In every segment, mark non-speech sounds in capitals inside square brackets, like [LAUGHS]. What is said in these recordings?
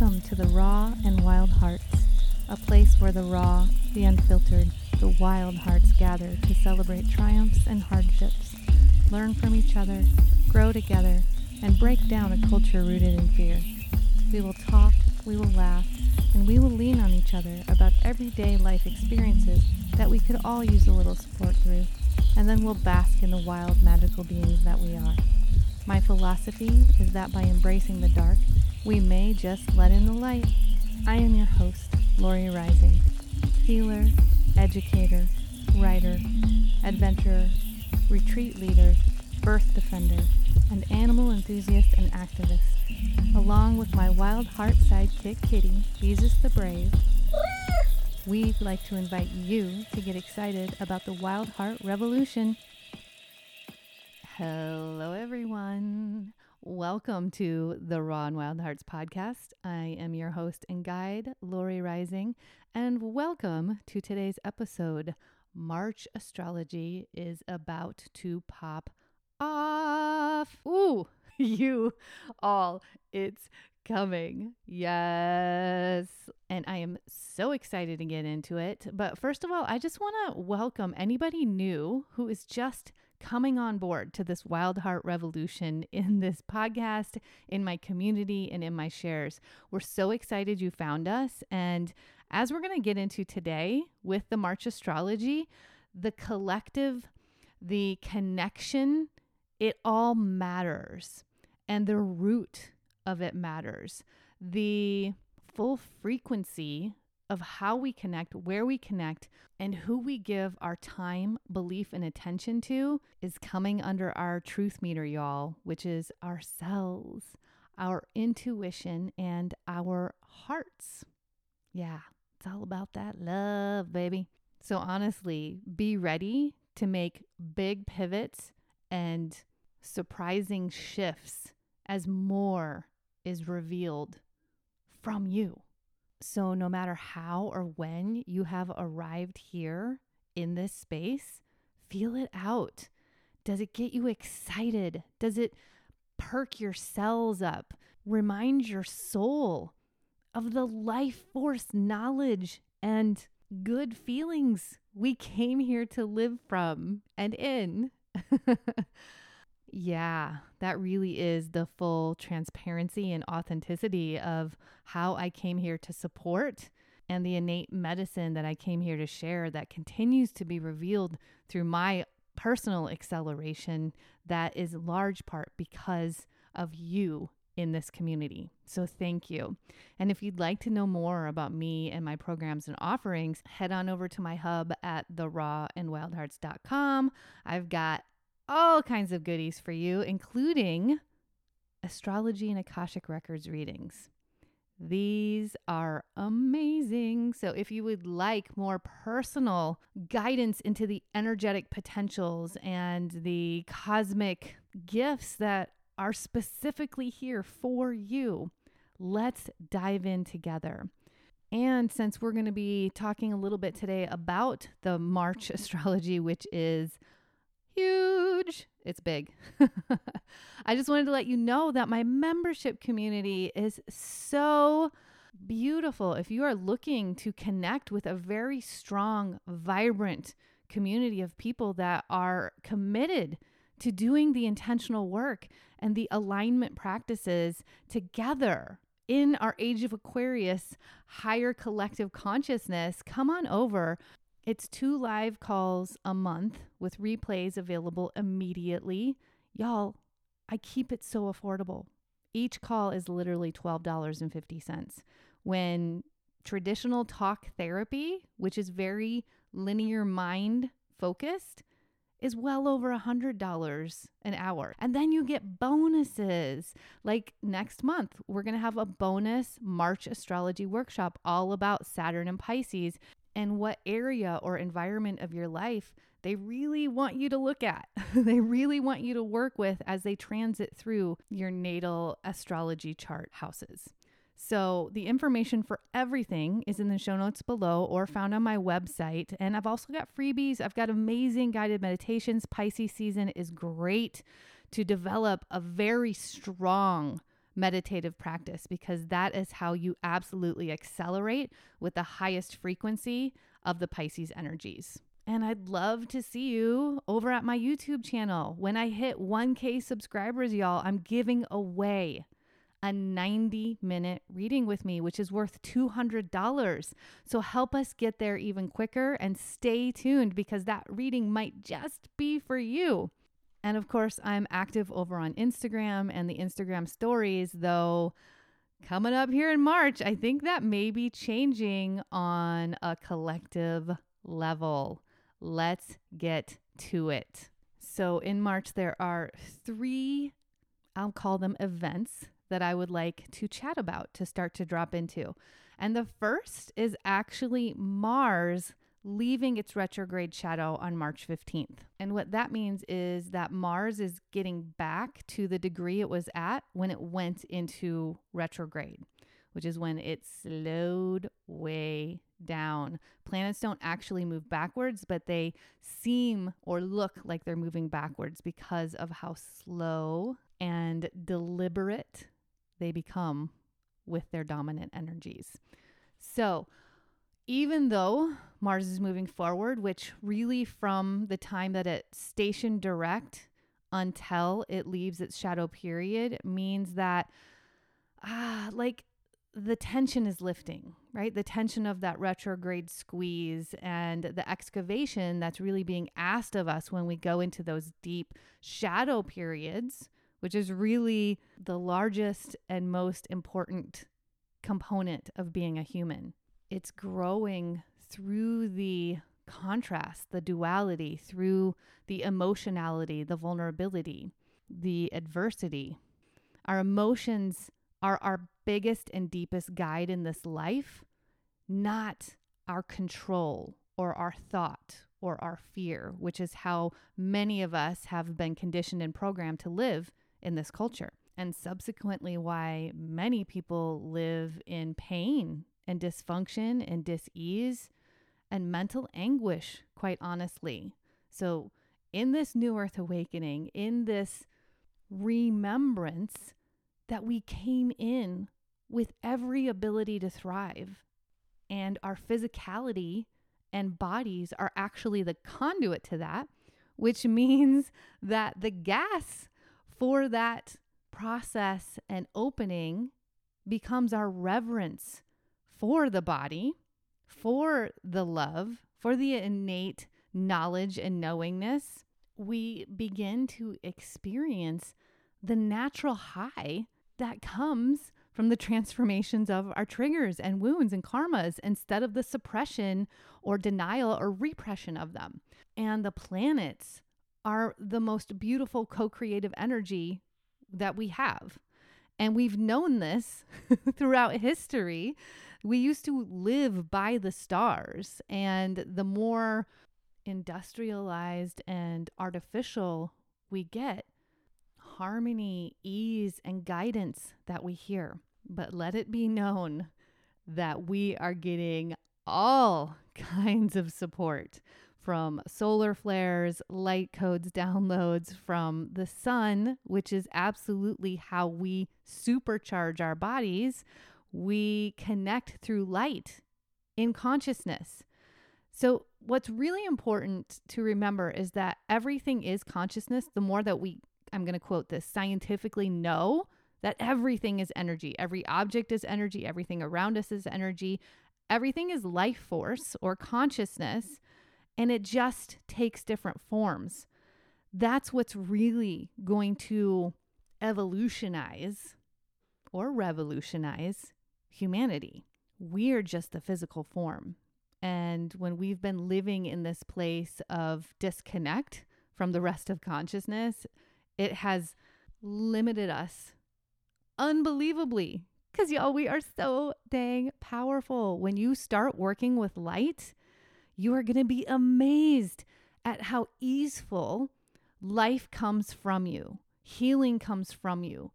Welcome to the Raw and Wild Hearts, a place where the raw, the unfiltered, the wild hearts gather to celebrate triumphs and hardships, learn from each other, grow together, and break down a culture rooted in fear. We will talk, we will laugh, and we will lean on each other about everyday life experiences that we could all use a little support through, and then we'll bask in the wild, magical beings that we are. My philosophy is that by embracing the dark, we may just let in the light. I am your host, Lori Reising, healer, educator, writer, adventurer, retreat leader, birth defender, and animal enthusiast and activist. Along with my wild heart sidekick kitty, Jesus the Brave, we'd like to invite you to get excited about the Wild Heart Revolution. Hello, everyone. Welcome to the Raw and Wild Hearts podcast. I am your host and guide, Lori Reising, and welcome to today's episode. March astrology is about to pop off. Ooh, [LAUGHS] you all, it's coming. Yes. And I am so excited to get into it. But first of all, I just want to welcome anybody new who is just coming on board to this Wild Heart revolution [LAUGHS] in this podcast, in my community, and in my shares. We're so excited you found us. And as we're going to get into today with the March astrology, the collective, the connection, it all matters. And the root of it matters. The full frequency of how we connect, where we connect, and who we give our time, belief, and attention to is coming under our truth meter, y'all, which is ourselves, our intuition, and our hearts. Yeah, it's all about that love, baby. So, honestly, be ready to make big pivots and surprising shifts as more is revealed from you. So, no matter how or when you have arrived here in this space, feel it out. Does it get you excited? Does it perk your cells up? Remind your soul of the life force knowledge and good feelings we came here to live from and in. [LAUGHS] Yeah, that really is the full transparency and authenticity of how I came here to support and the innate medicine that I came here to share that continues to be revealed through my personal acceleration that is large part because of you in this community. So thank you. And if you'd like to know more about me and my programs and offerings, head on over to my hub at therawandwildhearts.com. I've got all kinds of goodies for you, including astrology and Akashic Records readings. These are amazing. So, if you would like more personal guidance into the energetic potentials and the cosmic gifts that are specifically here for you, let's dive in together. And since we're going to be talking a little bit today about the March [LAUGHS] astrology, which is huge. It's big. [LAUGHS] I just wanted to let you know that my membership community is so beautiful. If you are looking to connect with a very strong, vibrant community of people that are committed to doing the intentional work and the alignment practices together in our age of Aquarius, higher collective consciousness, come on over. It's two live calls a month with replays available immediately. Y'all, I keep it so affordable. Each call is literally $12.50. When traditional talk therapy, which is very linear mind focused, is well over a $100 an hour. And then you get bonuses. Like next month, we're going to have a bonus March astrology workshop all about Saturn and Pisces and what area or environment of your life they really want you to look at. [LAUGHS] they really want you to work with as they transit through your natal astrology chart houses. So, the information for everything is in the show notes below or found on my website. And I've also got freebies. I've got amazing guided meditations. Pisces season is great to develop a very strong meditative practice because that is how you absolutely accelerate with the highest frequency of the Pisces energies. And I'd love to see you over at my YouTube channel. When I hit 1K subscribers, y'all, I'm giving away a 90 minute reading with me, which is worth $200. So help us get there even quicker and stay tuned because that reading might just be for you. And of course, I'm active over on Instagram and the Instagram stories, though coming up here in March, I think that may be changing on a collective level. Let's get to it. So, in March, there are three, I'll call them events that I would like to chat about to start to drop into. And the first is actually Mars leaving its retrograde shadow on March 15th. And what that means is that Mars is getting back to the degree it was at when it went into retrograde, which is when it slowed way down. Planets don't actually move backwards, but they seem or look like they're moving backwards because of how slow and deliberate they become with their dominant energies. So, even though Mars is moving forward, which really from the time that it stationed direct until it leaves its shadow period means that ah like the tension is lifting, right? The tension of that retrograde squeeze and the excavation that's really being asked of us when we go into those deep shadow periods, which is really the largest and most important component of being a human it's growing through the contrast, the duality, through the emotionality, the vulnerability, the adversity. Our emotions are our biggest and deepest guide in this life, not our control or our thought or our fear, which is how many of us have been conditioned and programmed to live in this culture. And subsequently, why many people live in pain and dysfunction and dis-ease and mental anguish, quite honestly. So, in this new earth awakening, in this remembrance that we came in with every ability to thrive, and our physicality and bodies are actually the conduit to that, which [LAUGHS] means that the gas for that process and opening becomes our reverence for the body, for the love, for the innate knowledge and knowingness, we begin to experience the natural high that comes from the transformations of our triggers and wounds and karmas instead of the suppression or denial or repression of them. And the planets are the most beautiful co creative energy that we have. And we've known this [LAUGHS] throughout history we used to live by the stars, and the more industrialized and artificial we get, harmony, ease, and guidance that we hear. But let it be known that we are getting all [LAUGHS] kinds of support from solar flares, light codes, downloads from the sun, which is absolutely how we supercharge our bodies we connect through light in consciousness. So, what's really important to remember is that everything is consciousness. The more that we, I'm going to quote this, scientifically know that everything is energy, every object is energy, everything around us is energy, everything is life force or consciousness, and it just takes different forms. That's what's really going to evolutionize or revolutionize humanity. We're just the physical form. And when we've been living in this place of disconnect from the rest of consciousness, it has limited us unbelievably. Because, y'all, we are so dang powerful. When you start working with light, you are going to be amazed at how easeful life comes from you, healing comes from you,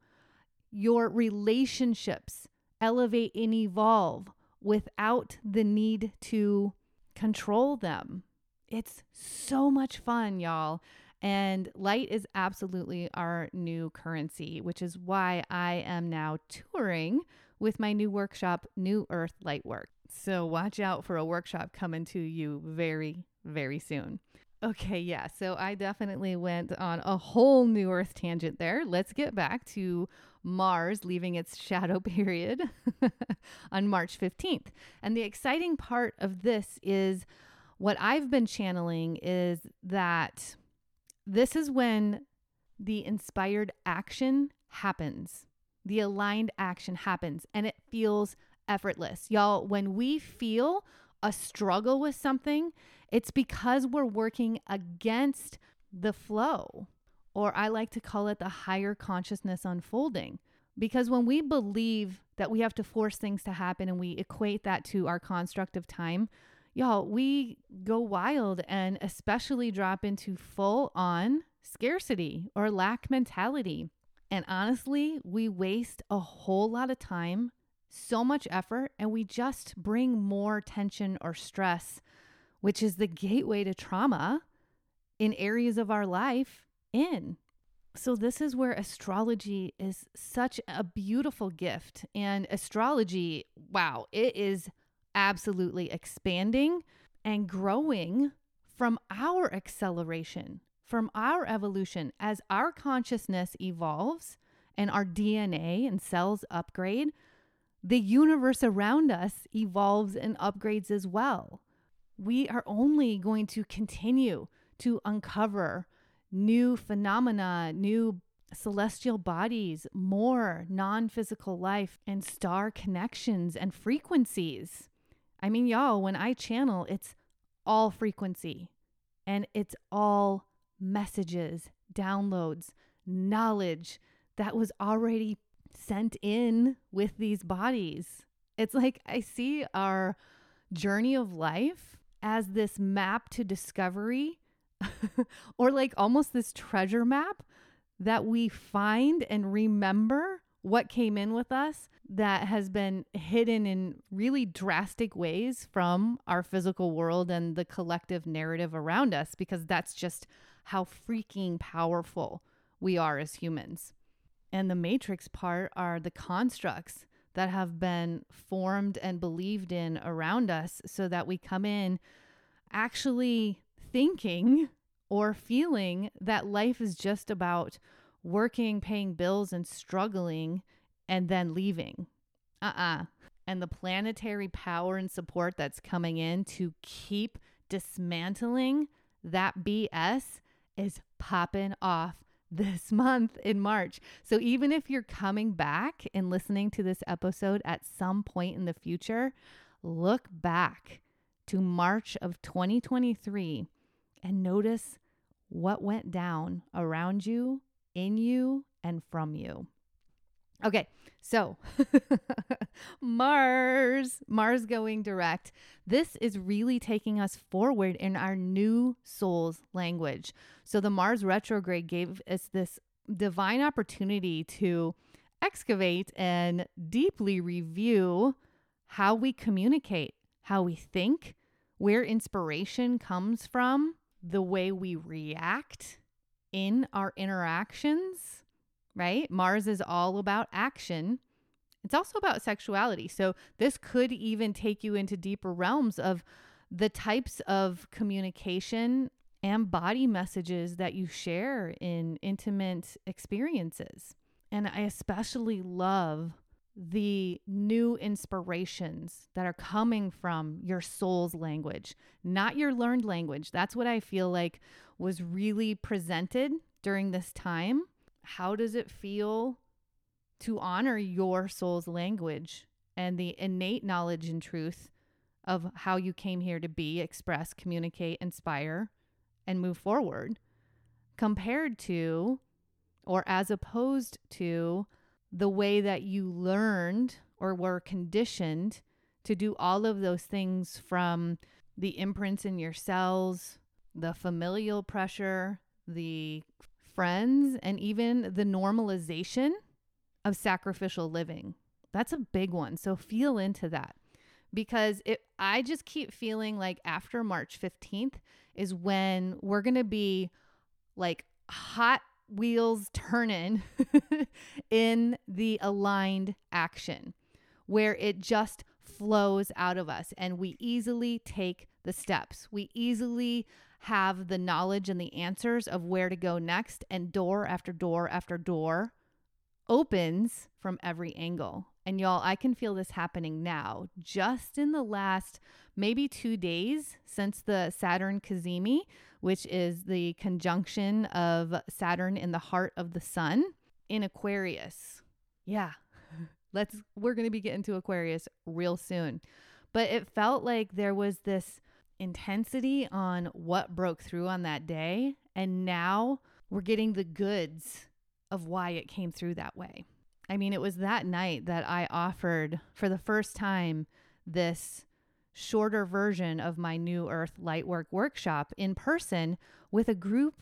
your relationships elevate and evolve without the need to control them. It's so much fun, y'all. And light is absolutely our new currency, which is why I am now touring with my new workshop, New Earth Light Work. So watch out for a workshop coming to you very, very soon. Okay, yeah. So I definitely went on a whole new Earth tangent there. Let's get back to Mars leaving its shadow [LAUGHS] period [LAUGHS] on March 15th. And the exciting part of this is what I've been channeling is that this is when the inspired action happens, the aligned action happens, and it feels effortless. Y'all, when we feel a struggle with something, it's because we're working against the flow, or I like to call it the higher consciousness unfolding. Because when we believe that we have to force things to happen and we equate that to our construct of time, y'all, we go wild and especially drop into full on scarcity or lack mentality. And honestly, we waste a whole lot of time, so much effort, and we just bring more tension or stress which is the gateway to trauma in areas of our life in. So, this is where astrology is such a beautiful gift. And astrology, wow, it is absolutely expanding and growing from our acceleration, from our evolution as our consciousness evolves and our DNA and cells upgrade. The universe around us evolves and upgrades as well we are only going to continue to uncover new phenomena, new celestial bodies, more non physical life, and star connections and frequencies. I mean, y'all, when I channel, it's all frequency and it's all messages, downloads, knowledge that was already sent in with these bodies. It's like I see our journey of life as this map to discovery [LAUGHS] or like almost this treasure map that we find and remember what came in with us that has been hidden in really drastic ways from our physical world and the collective narrative around us because that's just how freaking powerful we are as humans. And the matrix part are the constructs that have been formed and believed in around us so that we come in actually thinking or feeling that life is just about working, paying bills, and struggling and then leaving. Uh uh-uh. uh And the planetary power and support that's coming in to keep dismantling that BS is popping off this [LAUGHS] month in March. So even if you're coming back and listening to this episode at some point in the future, look back to March of 2023 and notice what went down around you, in you, and from you. Okay, so [LAUGHS] Mars, Mars going direct. This is really taking us forward in our new soul's language. So the Mars retrograde gave us this divine opportunity to excavate and deeply review how we communicate, how we think, where inspiration comes from, the way we react in our interactions right? Mars is all about action. It's also about sexuality. So, this could even take you into deeper realms of the types of communication and body messages that you share in intimate experiences. And I especially love the new inspirations that are coming from your soul's language, not your learned language. That's what I feel like was really presented during this time how does it feel to honor your soul's language and the innate knowledge and truth of how you came here to be, express, communicate, inspire, and move forward, compared to or as opposed to the way that you learned or were conditioned to do all of those things from the imprints in your cells, the familial pressure, the friends and even the normalization of sacrificial living. That's a big one. So feel into that because it I just keep feeling like after March 15th is when we're going to be like hot wheels turning [LAUGHS] in the aligned action where it just flows out of us and we easily take the steps. We easily have the knowledge and the answers of where to go next, and door after door after door opens from every angle. And y'all, I can feel this happening now, just in the last maybe two days since the Saturn Cazimi, which is the conjunction of Saturn in the heart of the sun in Aquarius. Yeah, [LAUGHS] let's, we're going to be getting to Aquarius real soon. But it felt like there was this intensity on what broke through on that day. And now we're getting the goods of why it came through that way. I mean, it was that night that I offered for the first time this shorter version of my New Earth Lightwork workshop in person with a group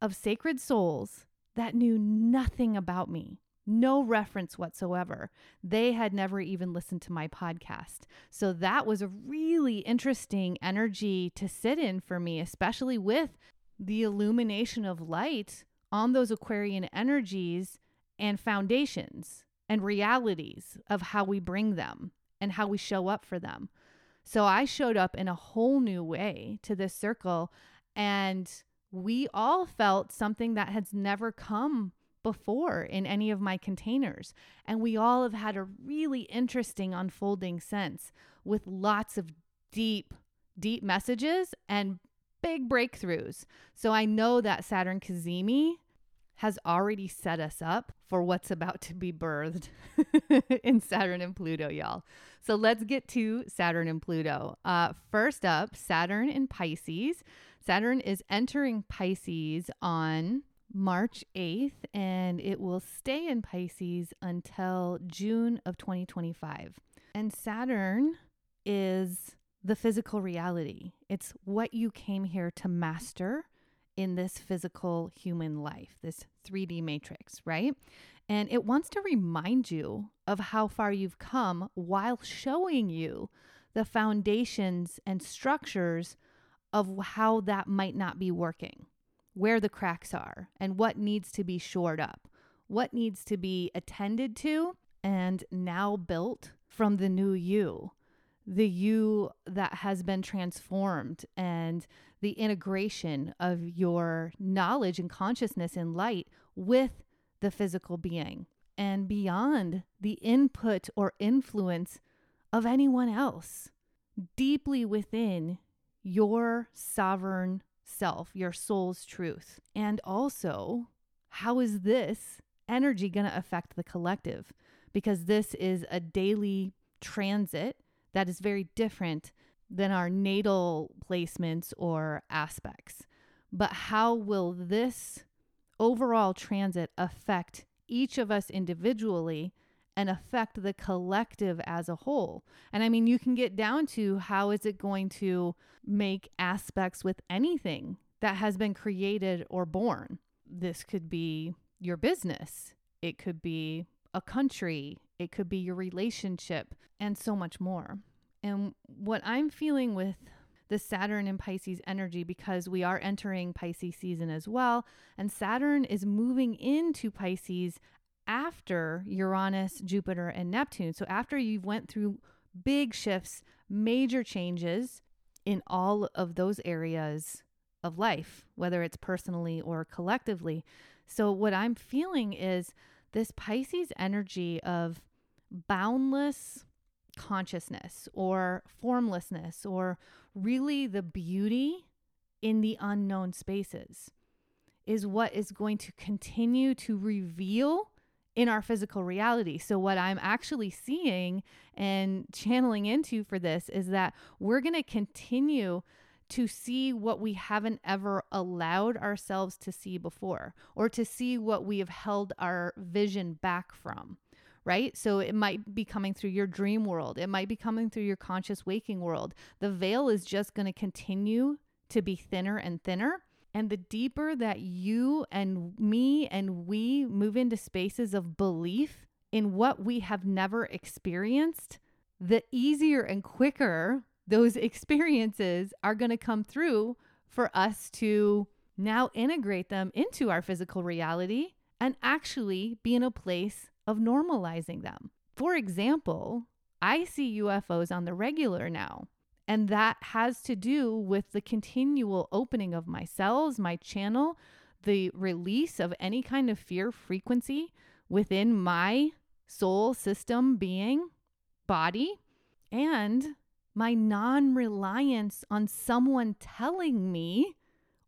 of sacred souls that knew nothing about me no reference whatsoever. They had never even listened to my podcast. So that was a really interesting energy to sit in for me, especially with the illumination of light on those Aquarian energies and foundations and realities of how we bring them and how we show up for them. So I showed up in a whole new way to this circle, and we all felt something that has never come before in any of my containers. And we all have had a really interesting unfolding sense with lots of deep, deep messages and big breakthroughs. So I know that Saturn Cazimi has already set us up for what's about to be birthed [LAUGHS] in Saturn and Pluto, y'all. So let's get to Saturn and Pluto. Uh, first up, Saturn in Pisces. Saturn is entering Pisces on March 8th, and it will stay in Pisces until June of 2025. And Saturn is the physical reality, it's what you came here to master in this physical human life, this 3D matrix, right? And it wants to remind you of how far you've come while showing you the foundations and structures of how that might not be working where the cracks are and what needs to be shored up, what needs to be attended to and now built from the new you, the you that has been transformed and the integration of your knowledge and consciousness in light with the physical being and beyond the input or influence of anyone else, deeply within your sovereign self, your soul's truth? And also, how is this energy going to affect the collective? Because this is a daily transit that is very different than our natal placements or aspects. But how will this overall transit affect each of us individually and affect the collective as a whole. And I mean, you can get down to how is it going to make aspects with anything that has been created or born. This could be your business, it could be a country, it could be your relationship, and so much more. And what I'm feeling with the Saturn and Pisces energy because we are entering Pisces season as well. And Saturn is moving into Pisces after Uranus, Jupiter, and Neptune. So after you've went through big shifts, major changes in all of those areas of life, whether it's personally or collectively. So what I'm feeling is this Pisces energy of boundless consciousness or formlessness or really the beauty in the unknown spaces is what is going to continue to reveal in our physical reality. So, what I'm actually seeing and channeling into for this is that we're going to continue to see what we haven't ever allowed ourselves to see before, or to see what we have held our vision back from. Right. So it might be coming through your dream world. It might be coming through your conscious waking world. The veil is just going to continue to be thinner and thinner and the deeper that you and me and we move into spaces of belief in what we have never experienced, the easier and quicker those experiences are going to come through for us to now integrate them into our physical reality and actually be in a place of normalizing them. For example, I see UFOs on the regular now. And that has to do with the continual opening of my cells, my channel, the release of any kind of fear frequency within my soul system being, body, and my non reliance on someone telling me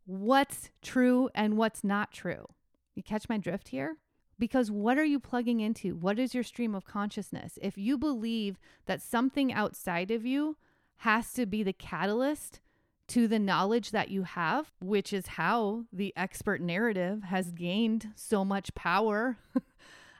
what's true and what's not true. You catch my drift here? Because what are you plugging into? What is your stream of consciousness? If you believe that something outside of you has to be the catalyst to the knowledge that you have, which is how the expert narrative has gained so much power, [LAUGHS]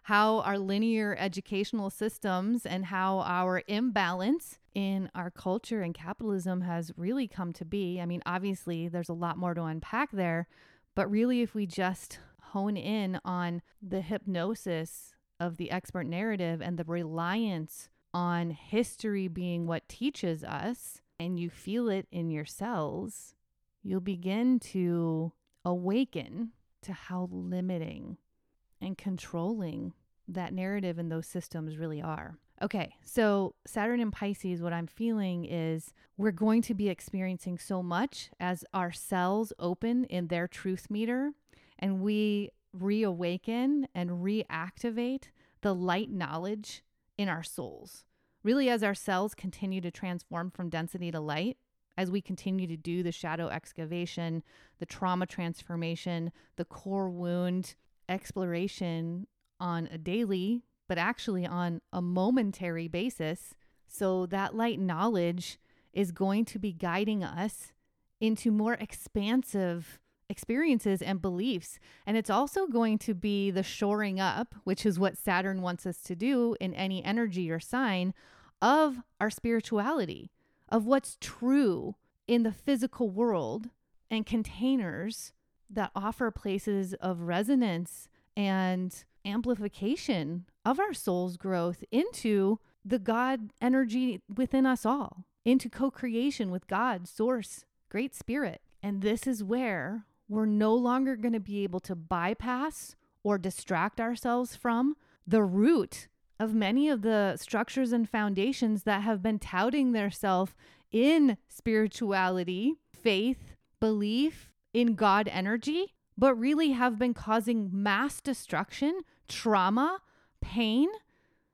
how our linear educational systems and how our imbalance in our culture and capitalism has really come to be. I mean, obviously, there's a lot more to unpack there, but really, if we just hone in on the hypnosis of the expert narrative and the reliance on history being what teaches us, and you feel it in your cells, you'll begin to awaken to how limiting and controlling that narrative and those systems really are. Okay, so Saturn in Pisces, what I'm feeling is we're going to be experiencing so much as our cells open in their truth meter and we reawaken and reactivate the light knowledge in our souls. Really, as our cells continue to transform from density to light, as we continue to do the shadow excavation, the trauma transformation, the core wound exploration on a daily but actually on a momentary basis. So that light knowledge is going to be guiding us into more expansive experiences and beliefs. And it's also going to be the shoring up, which is what Saturn wants us to do in any energy or sign of our spirituality, of what's true in the physical world and containers that offer places of resonance and amplification of our soul's growth into the God energy within us all, into co creation with God, Source, Great Spirit. And this is where we're no longer going to be able to bypass or distract ourselves from the root of many of the structures and foundations that have been touting themselves in spirituality, faith, belief in God energy, but really have been causing mass destruction, trauma, pain,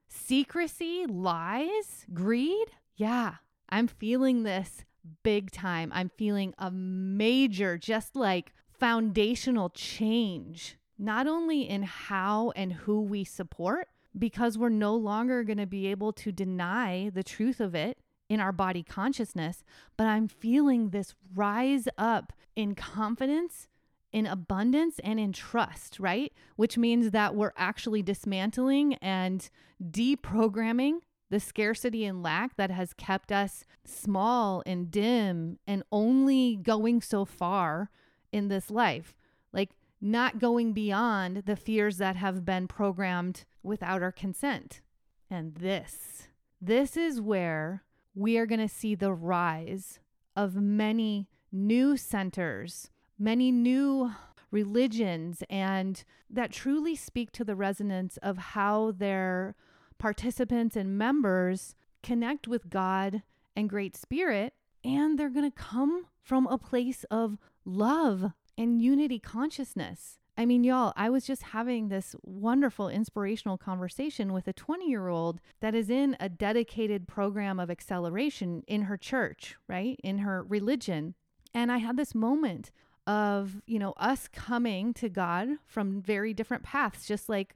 secrecy, lies, greed. Yeah, I'm feeling this big time. I'm feeling a major, just like foundational change, not only in how and who we support, because we're no longer going to be able to deny the truth of it in our body consciousness, but I'm feeling this rise up in confidence in abundance and in trust, right? Which means that we're actually dismantling and deprogramming the scarcity and lack that has kept us small and dim and only going so far in this life. Like, not going beyond the fears that have been programmed without our consent. And this, this is where we are going to see the rise of many new centers many new religions and that truly speak to the resonance of how their participants and members connect with God and Great Spirit. And they're going to come from a place of love and unity consciousness. I mean, y'all, I was just having this wonderful inspirational conversation with a 20 year old that is in a dedicated program of acceleration in her church, right? In her religion. And I had this moment of, you know, us coming to God from very different paths, just like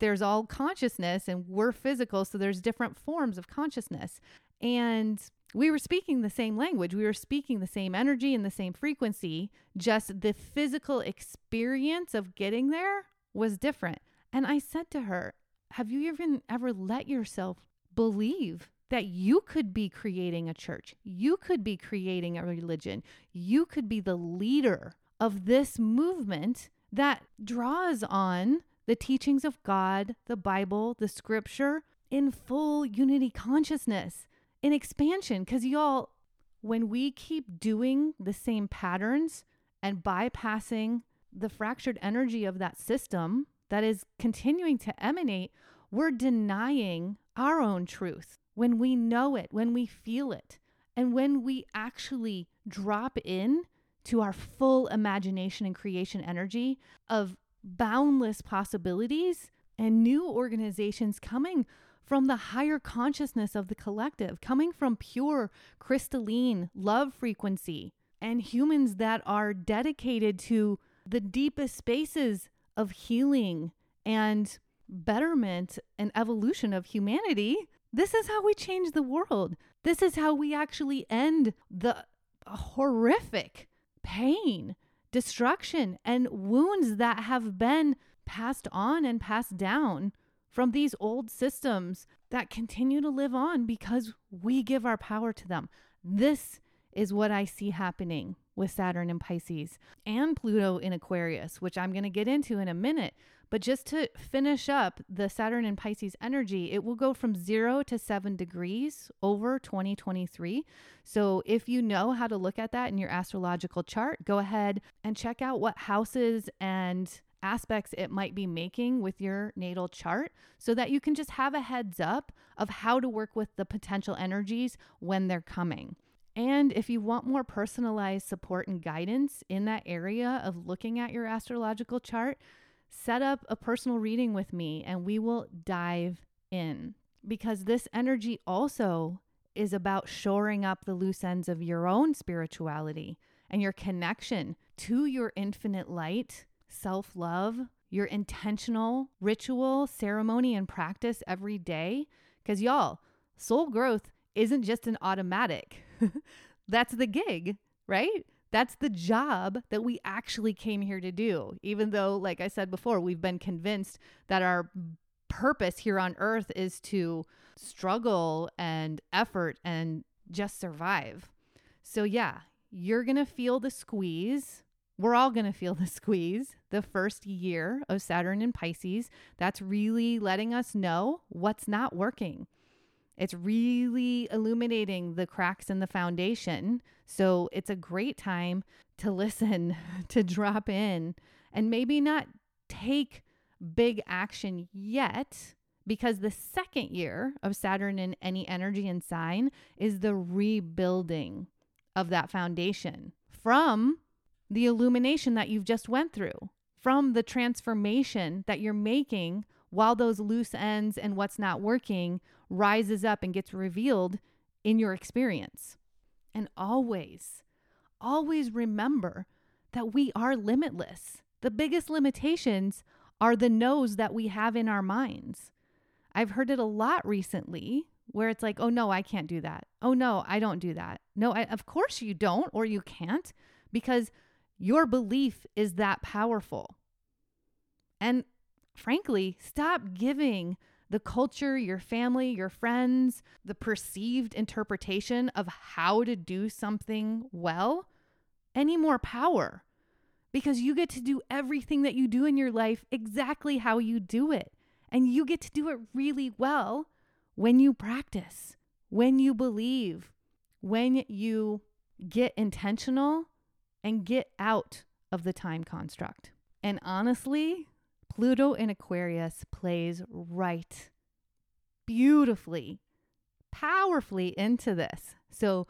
there's all consciousness and we're physical. So there's different forms of consciousness. And we were speaking the same language. We were speaking the same energy and the same frequency. Just the physical experience of getting there was different. And I said to her, Have you even ever let yourself believe that you could be creating a church, you could be creating a religion, you could be the leader of this movement that draws on the teachings of God, the Bible, the scripture in full unity consciousness, in expansion. Because, y'all, when we keep doing the same patterns and bypassing the fractured energy of that system that is continuing to emanate, we're denying our own truth when we know it, when we feel it, and when we actually drop in to our full imagination and creation energy of boundless possibilities and new organizations coming from the higher consciousness of the collective, coming from pure crystalline love frequency, and humans that are dedicated to the deepest spaces of healing and betterment and evolution of humanity. This is how we change the world. This is how we actually end the horrific pain, destruction, and wounds that have been passed on and passed down from these old systems that continue to live on because we give our power to them. This is what I see happening with Saturn in Pisces and Pluto in Aquarius, which I'm going to get into in a minute. But just to finish up the Saturn in Pisces energy, it will go from zero to seven degrees over 2023. So if you know how to look at that in your astrological chart, go ahead and check out what houses and aspects it might be making with your natal chart so that you can just have a heads up of how to work with the potential energies when they're coming. And if you want more personalized support and guidance in that area of looking at your astrological chart, set up a personal reading with me and we will dive in because this energy also is about shoring up the loose ends of your own spirituality and your connection to your infinite light, self love, your intentional ritual, ceremony, and practice every day. Because, y'all, soul growth isn't just an automatic. [LAUGHS] That's the gig, right? That's the job that we actually came here to do. Even though, like I said before, we've been convinced that our purpose here on earth is to struggle and effort and just survive. So, yeah, you're going to feel the squeeze. We're all going to feel the squeeze the first year of Saturn in Pisces. That's really letting us know what's not working. It's really illuminating the cracks in the foundation. So it's a great time to listen, [LAUGHS] to drop in, and maybe not take big action yet, because the second year of Saturn in any energy and sign is the rebuilding of that foundation from the illumination that you've just went through, from the transformation that you're making while those loose ends and what's not working rises up and gets revealed in your experience. And always, always remember that we are limitless. The biggest limitations are the no's that we have in our minds. I've heard it a lot recently where it's like, oh no, I can't do that. Oh no, I don't do that. No, I, of course you don't or you can't because your belief is that powerful. And frankly, stop giving the culture, your family, your friends, the perceived interpretation of how to do something well any more power because you get to do everything that you do in your life exactly how you do it. And you get to do it really well when you practice, when you believe, when you get intentional and get out of the time construct. And honestly, Pluto in Aquarius plays right beautifully, powerfully into this. So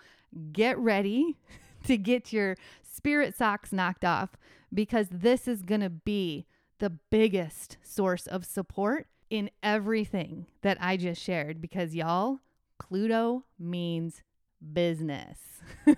get ready [LAUGHS] to get your spirit socks knocked off because this is going to be the biggest source of support in everything that I just shared because y'all, Pluto means business. [LAUGHS]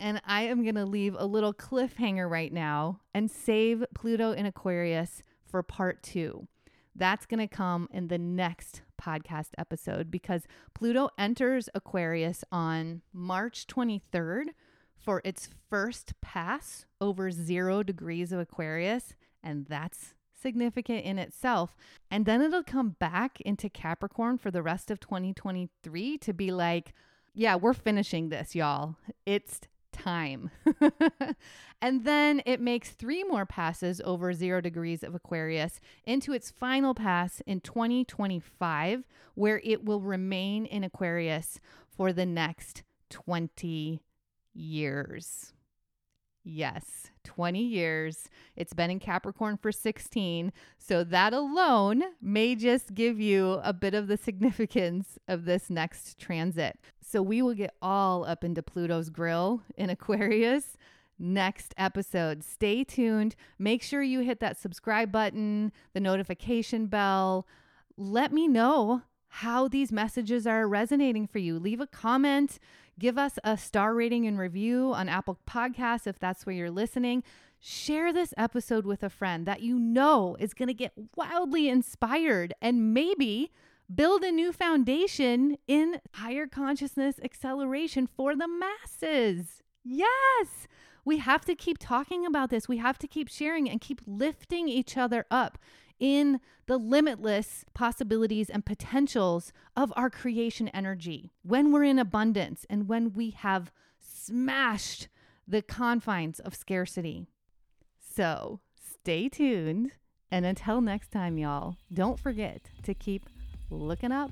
And I am going to leave a little cliffhanger right now and save Pluto in Aquarius for part two. That's going to come in the next podcast episode because Pluto enters Aquarius on March 23rd for its first pass over zero degrees of Aquarius. And that's significant in itself. And then it'll come back into Capricorn for the rest of 2023 to be like, yeah, we're finishing this, y'all. It's time. [LAUGHS] and then it makes three more passes over zero degrees of Aquarius into its final pass in 2025, where it will remain in Aquarius for the next 20 years. Yes, 20 years. It's been in Capricorn for 16. So that alone may just give you a bit of the [LAUGHS] significance of this next transit. So we will get all up into Pluto's grill in Aquarius next episode. Stay tuned. Make sure you hit that subscribe button, the notification bell. Let me know how these messages are resonating for you. Leave a comment, give us a star rating and review on Apple Podcasts if that's where you're listening. Share this episode with a friend that you know is going to get wildly inspired and maybe build a new foundation in higher consciousness acceleration for the masses. Yes, we have to keep talking about this. We have to keep sharing and keep lifting each other up in the limitless possibilities and potentials of our creation energy. When we're in abundance and when we have smashed the confines of scarcity. So stay tuned. And until next time, y'all, don't forget to keep looking up.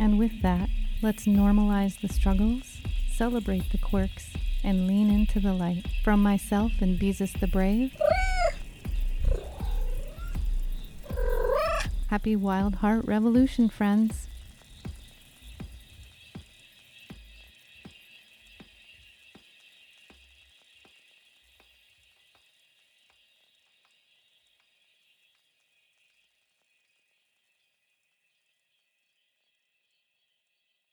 And with that, let's normalize the struggles, celebrate the quirks, and lean into the light. From myself and Beezus the Brave, happy Wild Heart Revolution, friends.